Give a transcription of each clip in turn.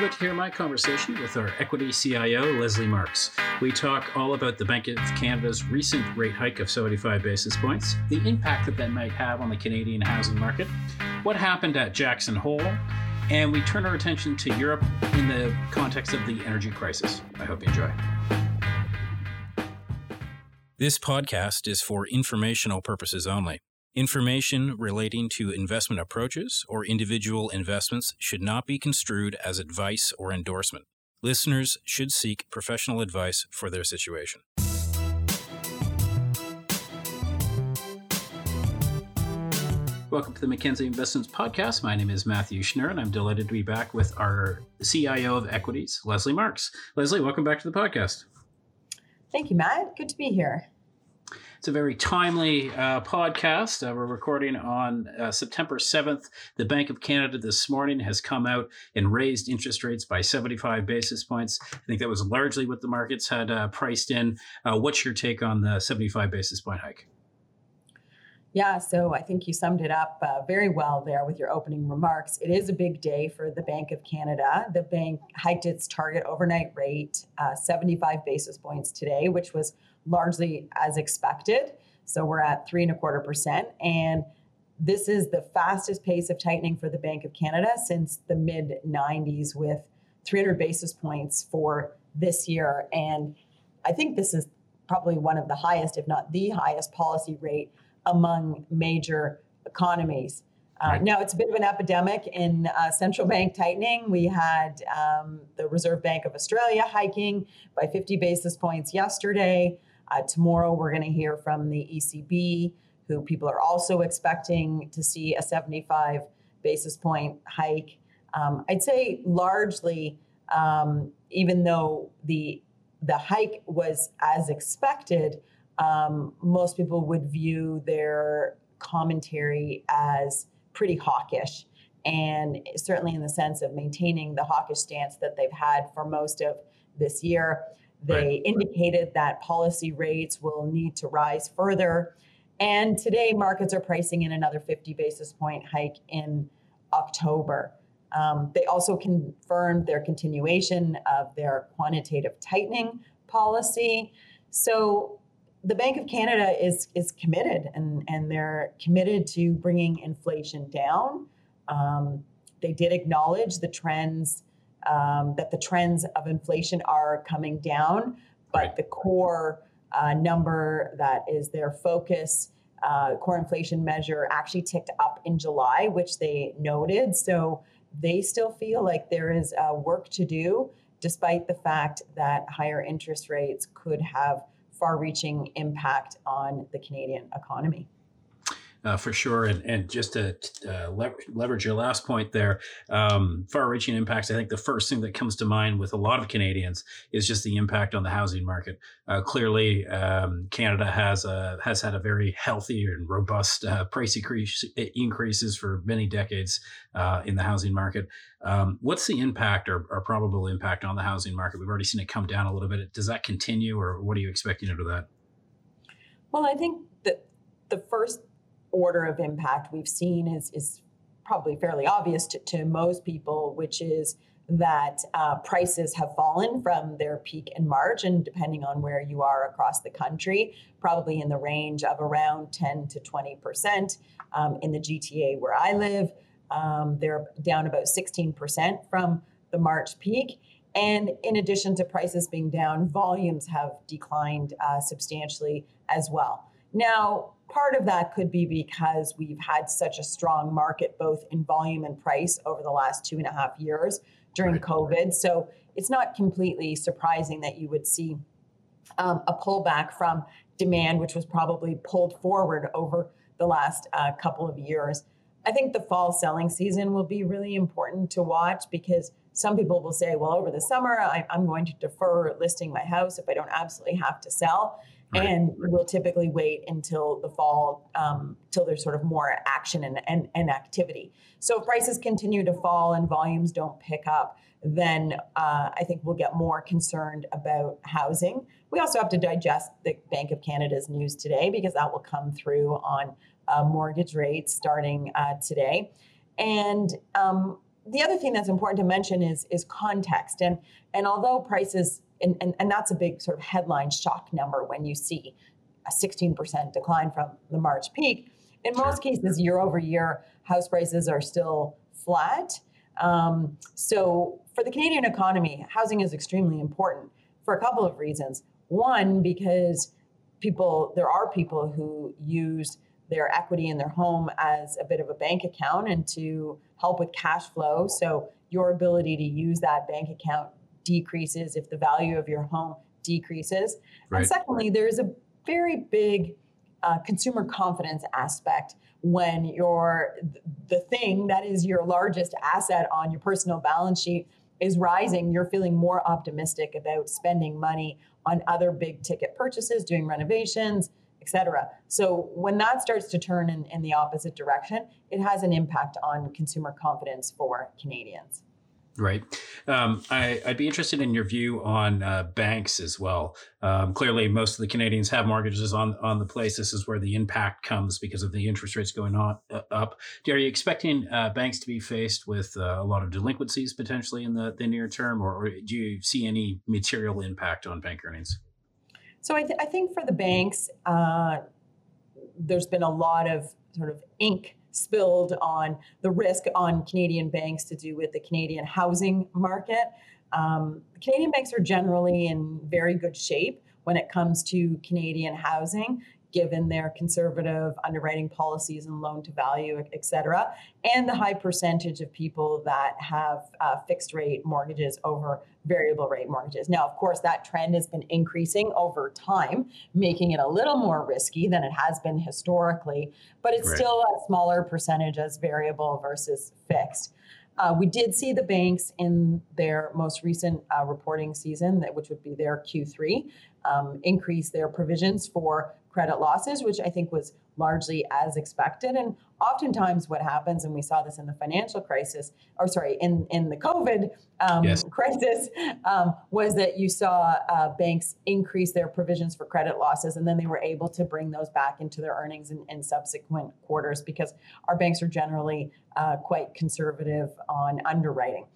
you're to hear my conversation with our equity CIO, Lesley Marks. We talk all about the Bank of Canada's recent rate hike of 75 basis points, the impact that that might have on the Canadian housing market, what happened at Jackson Hole, and we turn our attention to Europe in the context of the energy crisis. I hope you enjoy. This podcast is for informational purposes only. Information relating to investment approaches or individual investments should not be construed as advice or endorsement. Listeners should seek professional advice for their situation. Welcome to the Mackenzie Investments Podcast. My name is Matthew Schnurr, and I'm delighted to be back with our CIO of Equities, Lesley Marks. Lesley, welcome back to the podcast. Thank you, Matt. Good to be here. It's a very timely uh, podcast. Uh, we're recording on uh, September 7th. The Bank of Canada this morning has come out and raised interest rates by 75 basis points. I think that was largely what the markets had uh, priced in. Uh, what's your take on the 75 basis point hike? Yeah, so I think you summed it up uh, very well there with your opening remarks. It is a big day for the Bank of Canada. The bank hiked its target overnight rate uh, 75 basis points today, which was largely as expected. So we're at three and a quarter percent. And this is the fastest pace of tightening for the Bank of Canada since the mid 90s, with 300 basis points for this year. And I think this is probably one of the highest, if not the highest, policy rate among major economies. Uh, now, it's a bit of an epidemic in uh, central bank tightening. We had um, the Reserve Bank of Australia hiking by 50 basis points yesterday. Uh, tomorrow, we're going to hear from the ECB, who people are also expecting to see a 75 basis point hike. Um, I'd say largely, um, even though the the hike was as expected, um, most people would view their commentary as pretty hawkish, and certainly in the sense of maintaining the hawkish stance that they've had for most of this year. They right. indicated that policy rates will need to rise further. And today, markets are pricing in another 50 basis point hike in October. Um, they also confirmed their continuation of their quantitative tightening policy. So the Bank of Canada is is committed, and and they're committed to bringing inflation down. Um, they did acknowledge the trends um, that the trends of inflation are coming down, but right. the core uh, number that is their focus, uh, core inflation measure, actually ticked up in July, which they noted. So they still feel like there is uh, work to do, despite the fact that higher interest rates could have far reaching impact on the Canadian economy uh, for sure. And, and just to uh, leverage your last point there, um, far reaching impacts. I think the first thing that comes to mind with a lot of Canadians is just the impact on the housing market. Uh, clearly, um, Canada has a, has had a very healthy and robust uh, price increase, increases for many decades uh, in the housing market. Um, what's the impact or, or, probable impact on the housing market? We've already seen it come down a little bit. Does that continue, or what are you expecting out of that? Well, I think that the first order of impact we've seen is, is probably fairly obvious to, to most people, which is that uh, prices have fallen from their peak in March, and depending on where you are across the country, probably in the range of around 10 to 20 percent. Um, in the GTA where I live, um, they're down about 16 percent from the March peak. And in addition to prices being down, volumes have declined uh, substantially as well. Now, part of that could be because we've had such a strong market, both in volume and price, over the last two and a half years during right. COVID. So it's not completely surprising that you would see um, a pullback from demand, which was probably pulled forward over the last uh, couple of years. I think the fall selling season will be really important to watch because some people will say, well, over the summer, I, am going to defer listing my house if I don't absolutely have to sell. Right. And we'll typically wait until the fall, um, till there's sort of more action and, and, and activity. So if prices continue to fall and volumes don't pick up, then uh, I think we'll get more concerned about housing. We also have to digest the Bank of Canada's news today because that will come through on uh, mortgage rates starting uh, today. And um, the other thing that's important to mention is is context. And and although prices and, and, and that's a big sort of headline shock number when you see a 16% decline from the March peak. In most cases, year over year, house prices are still flat. Um, so for the Canadian economy, housing is extremely important for a couple of reasons. One, because people, there are people who use their equity in their home as a bit of a bank account and to help with cash flow. So your ability to use that bank account decreases if the value of your home decreases. Right. And secondly, there's a very big uh, consumer confidence aspect when your the thing that is your largest asset on your personal balance sheet is rising you're feeling more optimistic about spending money on other big ticket purchases doing renovations etc so when that starts to turn in, in the opposite direction it has an impact on consumer confidence for canadians Right. Um, I, would be interested in your view on uh, banks as well. Um, clearly, most of the Canadians have mortgages on on the place. This is where the impact comes because of the interest rates going on uh, up. Are you expecting uh, banks to be faced with uh, a lot of delinquencies potentially in the, the near term, or, or, do you see any material impact on bank earnings? So I, th- I think for the banks, uh, there's been a lot of sort of ink spilled on the risk on Canadian banks to do with the Canadian housing market. Um, Canadian banks are generally in very good shape when it comes to Canadian housing given their conservative underwriting policies and loan to value, et cetera, and the high percentage of people that have uh, fixed rate mortgages over variable rate mortgages. Now, of course, that trend has been increasing over time, making it a little more risky than it has been historically, but it's right. still a smaller percentage as variable versus fixed. Uh, we did see the banks in their most recent uh, reporting season, that which would be their Q3, um, increase their provisions for credit losses, which I think was largely as expected. And oftentimes, what happens, and we saw this in the financial crisis, or sorry, in, in the COVID um, yes. crisis, um, was that you saw uh, banks increase their provisions for credit losses, and then they were able to bring those back into their earnings in, in subsequent quarters because our banks are generally uh, quite conservative on underwriting.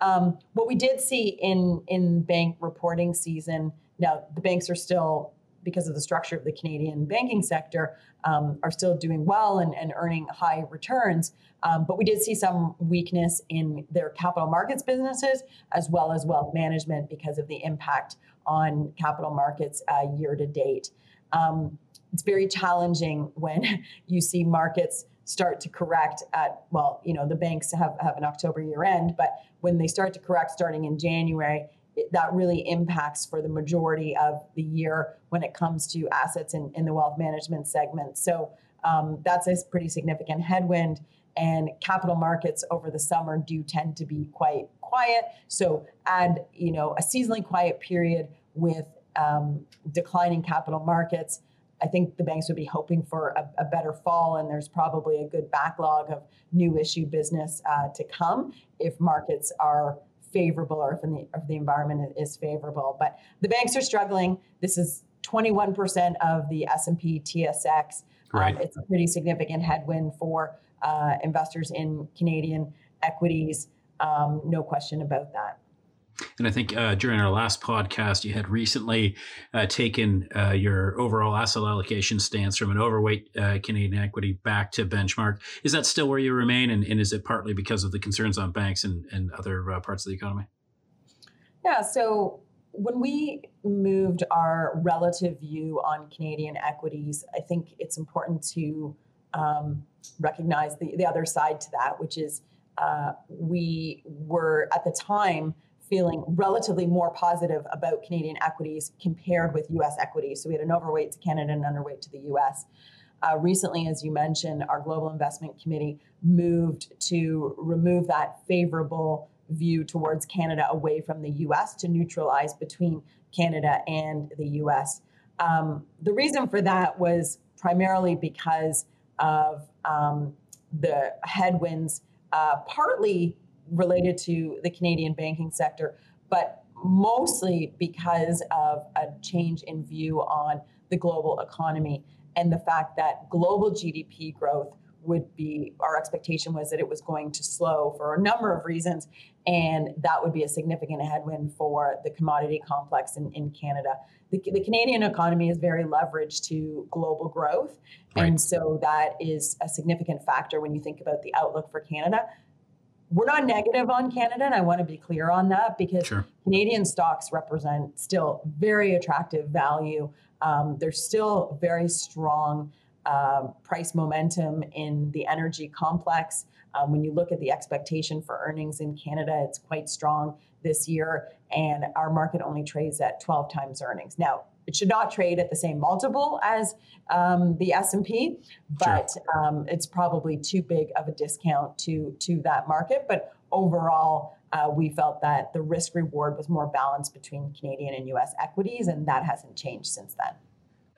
Um, what we did see in in bank reporting season. Now the banks are still because of the structure of the Canadian banking sector, um, are still doing well and, and earning high returns. Um, but we did see some weakness in their capital markets businesses as well as wealth management because of the impact on capital markets uh, year to date. Um, it's very challenging when you see markets start to correct at well you know the banks have, have an october year end but when they start to correct starting in january that really impacts for the majority of the year when it comes to assets in, in the wealth management segment. So um, that's a pretty significant headwind. And capital markets over the summer do tend to be quite quiet. So add, you know, a seasonally quiet period with um, declining capital markets. I think the banks would be hoping for a, a, better fall, and there's probably a good backlog of new issue business uh, to come if markets are favorable or if, the, if the environment is favorable. But the banks are struggling. This is 21% of the S&P TSX. Um, right. Um, it's a pretty significant headwind for uh, investors in Canadian equities. Um, no question about that. And I think uh, during our last podcast, you had recently uh, taken uh, your overall asset allocation stance from an overweight uh, Canadian equity back to benchmark. Is that still where you remain? And, and is it partly because of the concerns on banks and, and other uh, parts of the economy? Yeah. So when we moved our relative view on Canadian equities, I think it's important to um, recognize the, the other side to that, which is uh, we were at the time feeling relatively more positive about Canadian equities compared with US equities. So we had an overweight to Canada and underweight to the US. Uh, recently, as you mentioned, our Global Investment Committee moved to remove that favorable view towards Canada away from the US to neutralize between Canada and the US. Um, the reason for that was primarily because of um, the headwinds, uh, partly related to the Canadian banking sector, but mostly because of a change in view on the global economy and the fact that global GDP growth would be our expectation was that it was going to slow for a number of reasons, and that would be a significant headwind for the commodity complex in, in Canada. The, the Canadian economy is very leveraged to global growth, right. and so that is a significant factor when you think about the outlook for Canada. We're not negative on Canada, and I want to be clear on that because sure. Canadian stocks represent still very attractive value. Um, there's still very strong uh, price momentum in the energy complex. Um, when you look at the expectation for earnings in Canada, it's quite strong this year, and our market only trades at 12 times earnings. Now, it should not trade at the same multiple as um, the S&P, but sure. um, it's probably too big of a discount to to that market. But overall, uh, we felt that the risk reward was more balanced between Canadian and U.S. equities, and that hasn't changed since then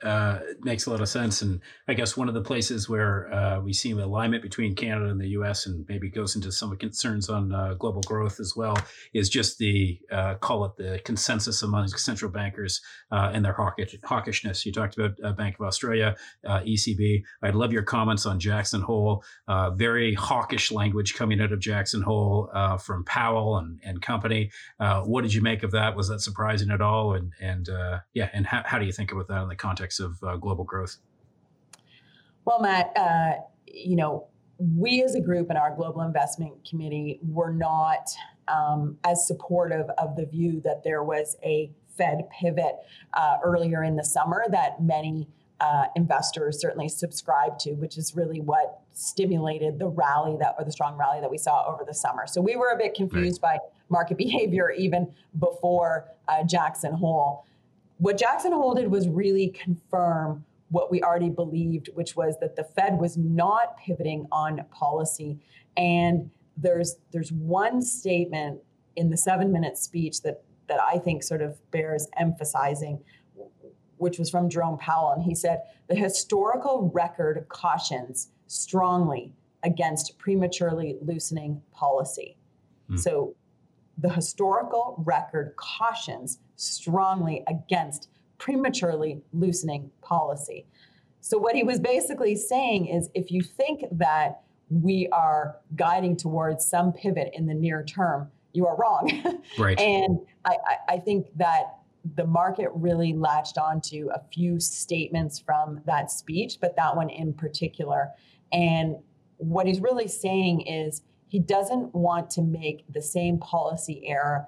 uh, makes a lot of sense. And I guess one of the places where uh, we see alignment between Canada and the U.S. and maybe goes into some concerns on uh, global growth as well is just the uh, call it the consensus among central bankers uh, and their hawkish, hawkishness. You talked about uh, Bank of Australia, ECB. I'd love your comments on Jackson Hole. very hawkish language coming out of Jackson Hole from Powell and, and company. what did you make of that? Was that surprising at all? And and yeah, and how, how do you think about that in the context? Of uh, global growth? Well, Matt, uh, you know, we as a group in our global investment committee were not um, as supportive of the view that there was a Fed pivot uh, earlier in the summer that many uh, investors certainly subscribed to, which is really what stimulated the rally that or the strong rally that we saw over the summer. So we were a bit confused right. by market behavior even before uh, Jackson Hole. What Jackson Hole did was really confirm what we already believed, which was that the Fed was not pivoting on policy. And there's there's one statement in the seven minute speech that that I think sort of bears emphasizing, which was from Jerome Powell, and he said the historical record cautions strongly against prematurely loosening policy. Mm. So the historical record cautions strongly against prematurely loosening policy. So, what he was basically saying is if you think that we are guiding towards some pivot in the near term, you are wrong. Right. and I, I, think that the market really latched onto a few statements from that speech, but that one in particular. And what he's really saying is he doesn't want to make the same policy error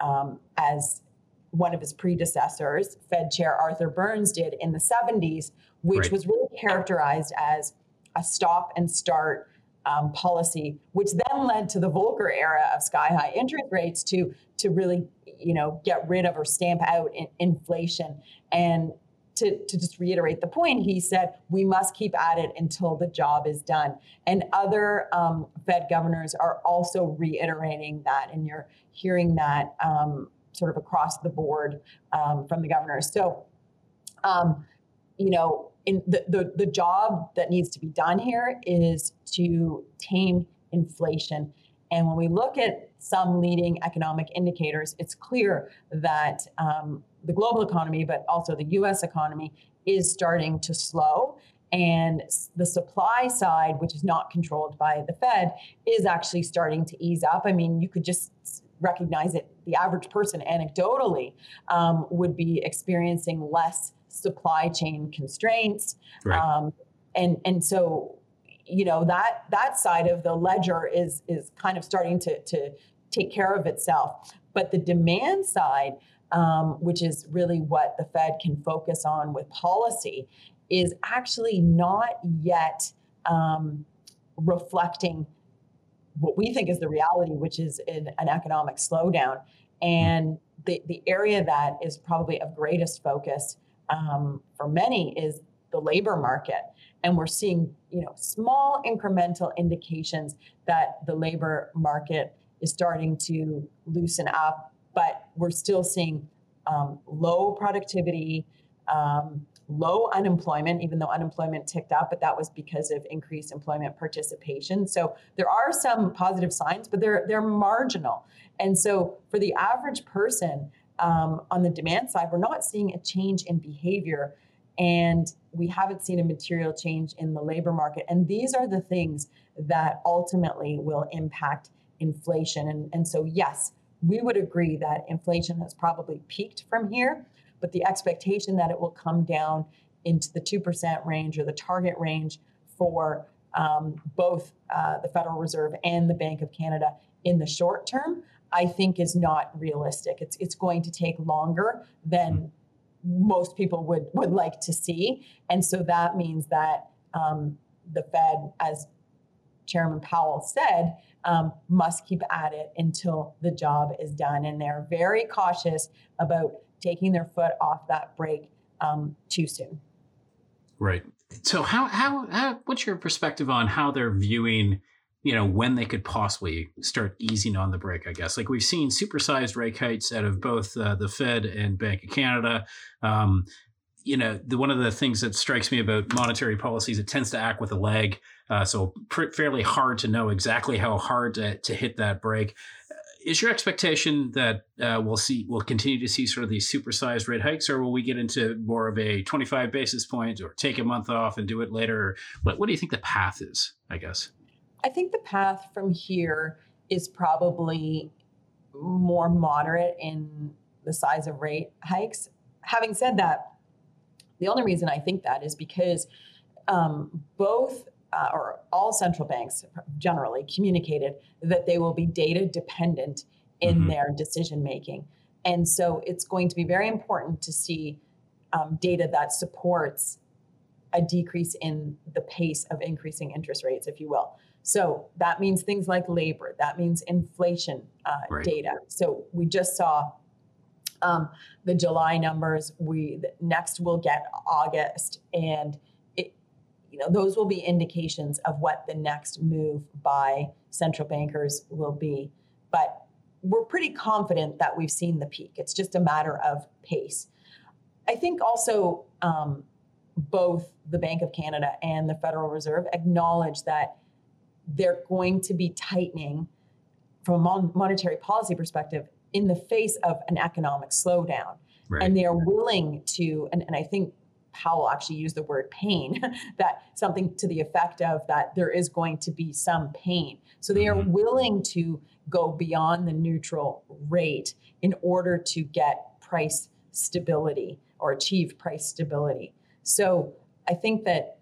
um, as one of his predecessors, Fed Chair Arthur Burns, did in the 70s, which right. was really characterized as a stop and start um, policy, which then led to the Volcker era of sky high interest rates to to really you know get rid of or stamp out in inflation. And to, to just reiterate the point, he said we must keep at it until the job is done. And other um, Fed governors are also reiterating that, and you're hearing that um, sort of across the board um, from the governors. So, um, you know, in the, the, the job that needs to be done here is to tame inflation. And when we look at some leading economic indicators, it's clear that um, the global economy, but also the US economy, is starting to slow. And the supply side, which is not controlled by the Fed, is actually starting to ease up. I mean, you could just recognize it. The average person, anecdotally, um, would be experiencing less supply chain constraints. Right. Um, and, and so, you know, that, that side of the ledger is, is kind of starting to, to take care of itself. But the demand side, um, which is really what the Fed can focus on with policy, is actually not yet um, reflecting what we think is the reality, which is an, an economic slowdown. And the, the area that is probably of greatest focus um, for many is the labor market. And we're seeing, you know, small incremental indications that the labor market is starting to loosen up, but we're still seeing um, low productivity, um, low unemployment, even though unemployment ticked up, but that was because of increased employment participation. So there are some positive signs, but they're they're marginal. And so for the average person um, on the demand side, we're not seeing a change in behavior. And we haven't seen a material change in the labor market. And these are the things that ultimately will impact inflation. And, and so, yes, we would agree that inflation has probably peaked from here, but the expectation that it will come down into the 2% range or the target range for um, both uh, the Federal Reserve and the Bank of Canada in the short term, I think is not realistic. It's, it's going to take longer than most people would, would like to see. And so that means that um, the Fed, as Chairman Powell said, um, must keep at it until the job is done. And they're very cautious about taking their foot off that brake um, too soon. Right. So, how, how, how, what's your perspective on how they're viewing, you know, when they could possibly start easing on the brake? I guess like we've seen supersized rate hikes out of both uh, the Fed and Bank of Canada. Um, you know, the, one of the things that strikes me about monetary policies, it tends to act with a lag. Uh, so pr- fairly hard to know exactly how hard to, to hit that brake. Is your expectation that uh, we'll see we'll continue to see sort of these supersized rate hikes, or will we get into more of a 25 basis points, or take a month off and do it later? What, what do you think the path is? I guess. I think the path from here is probably more moderate in the size of rate hikes. Having said that, the only reason I think that is because um, both uh, or all central banks generally communicated that they will be data dependent in mm-hmm. their decision making. And so it's going to be very important to see um, data that supports a decrease in the pace of increasing interest rates, if you will. So that means things like labor, that means inflation uh, right. data. So we just saw um, the July numbers. We next we'll get August, and you know those will be indications of what the next move by central bankers will be. But we're pretty confident that we've seen the peak. It's just a matter of pace. I think also um, both the Bank of Canada and the Federal Reserve acknowledge that they're going to be tightening from a monetary policy perspective in the face of an economic slowdown. Right. And they are willing to, and, and I think Powell actually used the word pain, that something to the effect of that there is going to be some pain. So they are mm-hmm. willing to go beyond the neutral rate in order to get price stability or achieve price stability. So I think that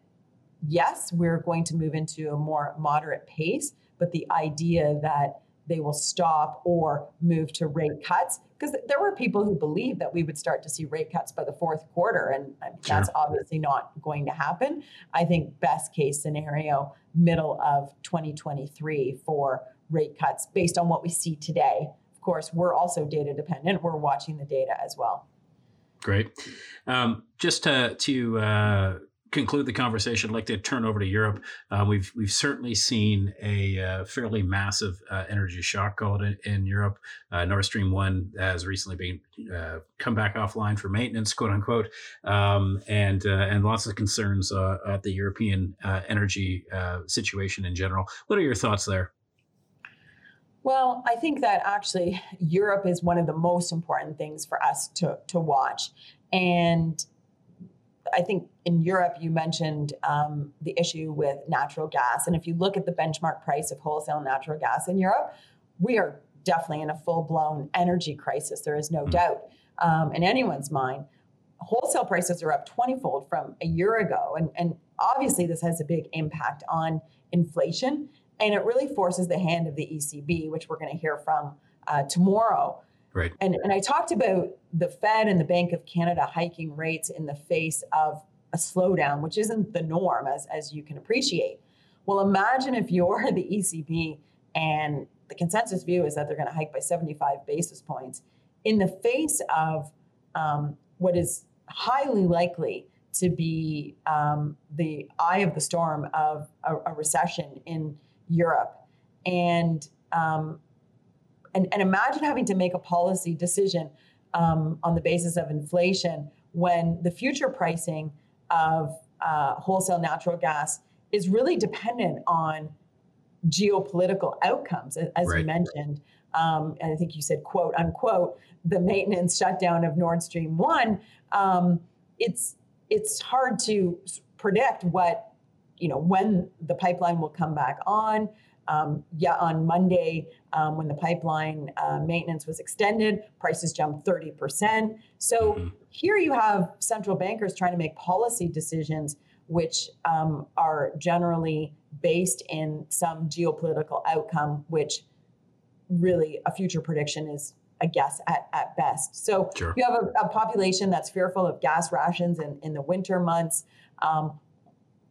yes, we're going to move into a more moderate pace, but the idea that they will stop or move to rate cuts. Because there were people who believed that we would start to see rate cuts by the fourth quarter and sure. that's obviously not going to happen. I think best case scenario middle of 2023 for rate cuts based on what we see today. Of course we're also data dependent. We're watching the data as well. Great. Um, just to to uh conclude the conversation, I'd like to turn over to Europe. Uh, we've we've certainly seen a uh, fairly massive uh, energy shock called in, in Europe. Uh, Nord Stream one has recently been uh, come back offline for maintenance, quote unquote, um, and uh, and lots of concerns at the European energy situation in general. What are your thoughts there? Well, I think that actually Europe is one of the most important things for us to to watch, and I think in Europe, you mentioned um, the issue with natural gas. And if you look at the benchmark price of wholesale natural gas in Europe, we are definitely in a full blown energy crisis. There is no mm. doubt um, in anyone's mind. Wholesale prices are up 20 fold from a year ago. And, and obviously, this has a big impact on inflation. And it really forces the hand of the ECB, which we're going to hear from uh, tomorrow. Right. And, and I talked about the Fed and the Bank of Canada hiking rates in the face of a slowdown, which isn't the norm, as, as you can appreciate. Well, imagine if you're the ECB and the consensus view is that they're going to hike by 75 basis points in the face of um, what is highly likely to be um, the eye of the storm of a, a recession in Europe. And um, and, and imagine having to make a policy decision um, on the basis of inflation when the future pricing of uh, wholesale natural gas is really dependent on geopolitical outcomes, as right. you mentioned. Um, and I think you said, quote unquote, the maintenance shutdown of Nord Stream 1. Um, it's it's hard to predict what you know when the pipeline will come back on. Um, yeah, on Monday, um, when the pipeline uh, maintenance was extended, prices jumped 30%. So mm-hmm. here you have central bankers trying to make policy decisions, which um, are generally based in some geopolitical outcome, which really a future prediction is a guess at, at best. So sure. you have a, a, population that's fearful of gas rations in, in the winter months. Um,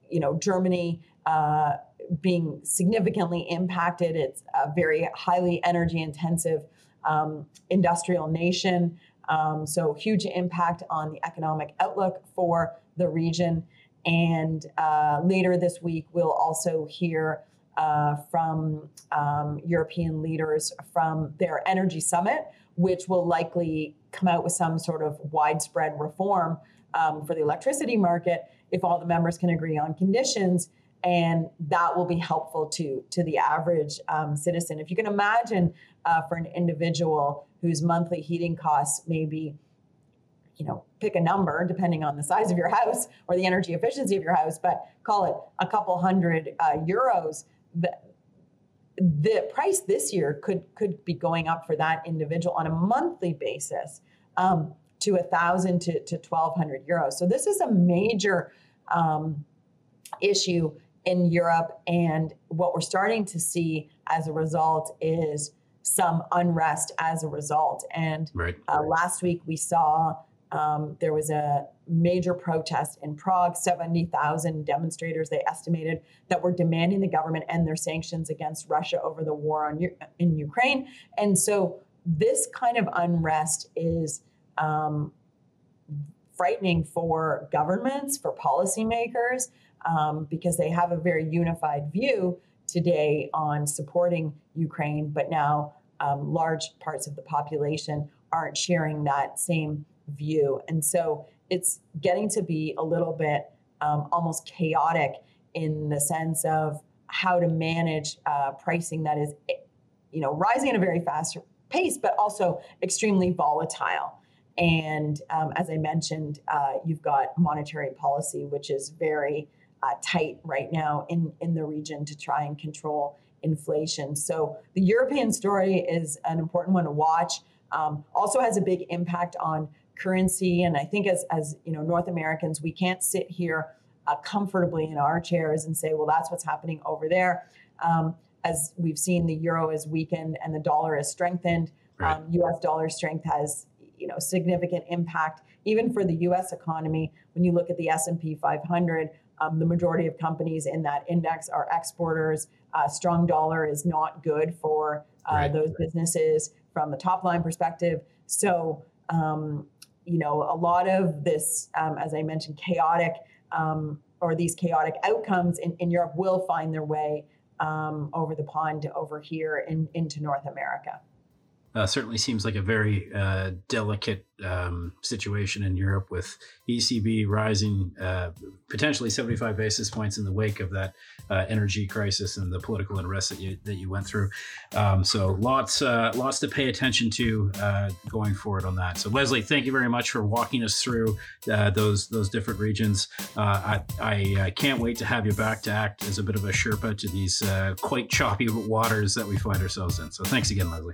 you know, Germany uh, being significantly impacted. It's a very highly energy intensive um, industrial nation. Um, so, huge impact on the economic outlook for the region. And uh, later this week, we'll also hear uh, from um, European leaders from their energy summit, which will likely come out with some sort of widespread reform um, for the electricity market if all the members can agree on conditions and that will be helpful to to the average um, citizen. If you can imagine uh, for an individual whose monthly heating costs may be, you know, pick a number depending on the size of your house or the energy efficiency of your house, but call it a couple hundred uh, euros. The, the price this year could could be going up for that individual on a monthly basis um, to a thousand to to twelve hundred euros. So this is a major um, issue in Europe. And what we're starting to see as a result is some unrest as a result. And right. uh, last week we saw um, there was a major protest in Prague, 70,000 demonstrators, they estimated, that were demanding the government end their sanctions against Russia over the war on, in Ukraine. And so this kind of unrest is um, frightening for governments, for policymakers, um, because they have a very unified view today on supporting Ukraine, but now um, large parts of the population aren't sharing that same view. And so it's getting to be a little bit um, almost chaotic in the sense of how to manage uh, pricing that is, you know, rising at a very fast pace, but also extremely volatile. And um, as I mentioned, uh, you've got monetary policy, which is very uh, tight right now in, in the region to try and control inflation. So the European story is an important one to watch. Um, also has a big impact on currency, and I think as as you know, North Americans, we can't sit here uh, comfortably in our chairs and say, well, that's what's happening over there. Um, as we've seen, the euro has weakened and the dollar has strengthened. Right. Um, U.S. dollar strength has you know significant impact even for the U.S. economy. When you look at the S&P 500, um, the majority of companies in that index are exporters. Uh, strong dollar is not good for uh, right. those businesses from the top line perspective. So, um, you know, a lot of this, um, as I mentioned, chaotic um, or these chaotic outcomes in, in Europe will find their way um, over the pond over here in, into North America. Uh, certainly seems like a very uh, delicate um, situation in Europe with ECB rising uh, potentially 75 basis points in the wake of that uh, energy crisis and the political unrest that you that you went through. Um, so lots uh, lots to pay attention to uh, going forward on that. So Lesley, thank you very much for walking us through those those different regions. I, I can't wait to have you back to act as a bit of a Sherpa to these quite choppy waters that we find ourselves in. So thanks again, Lesley.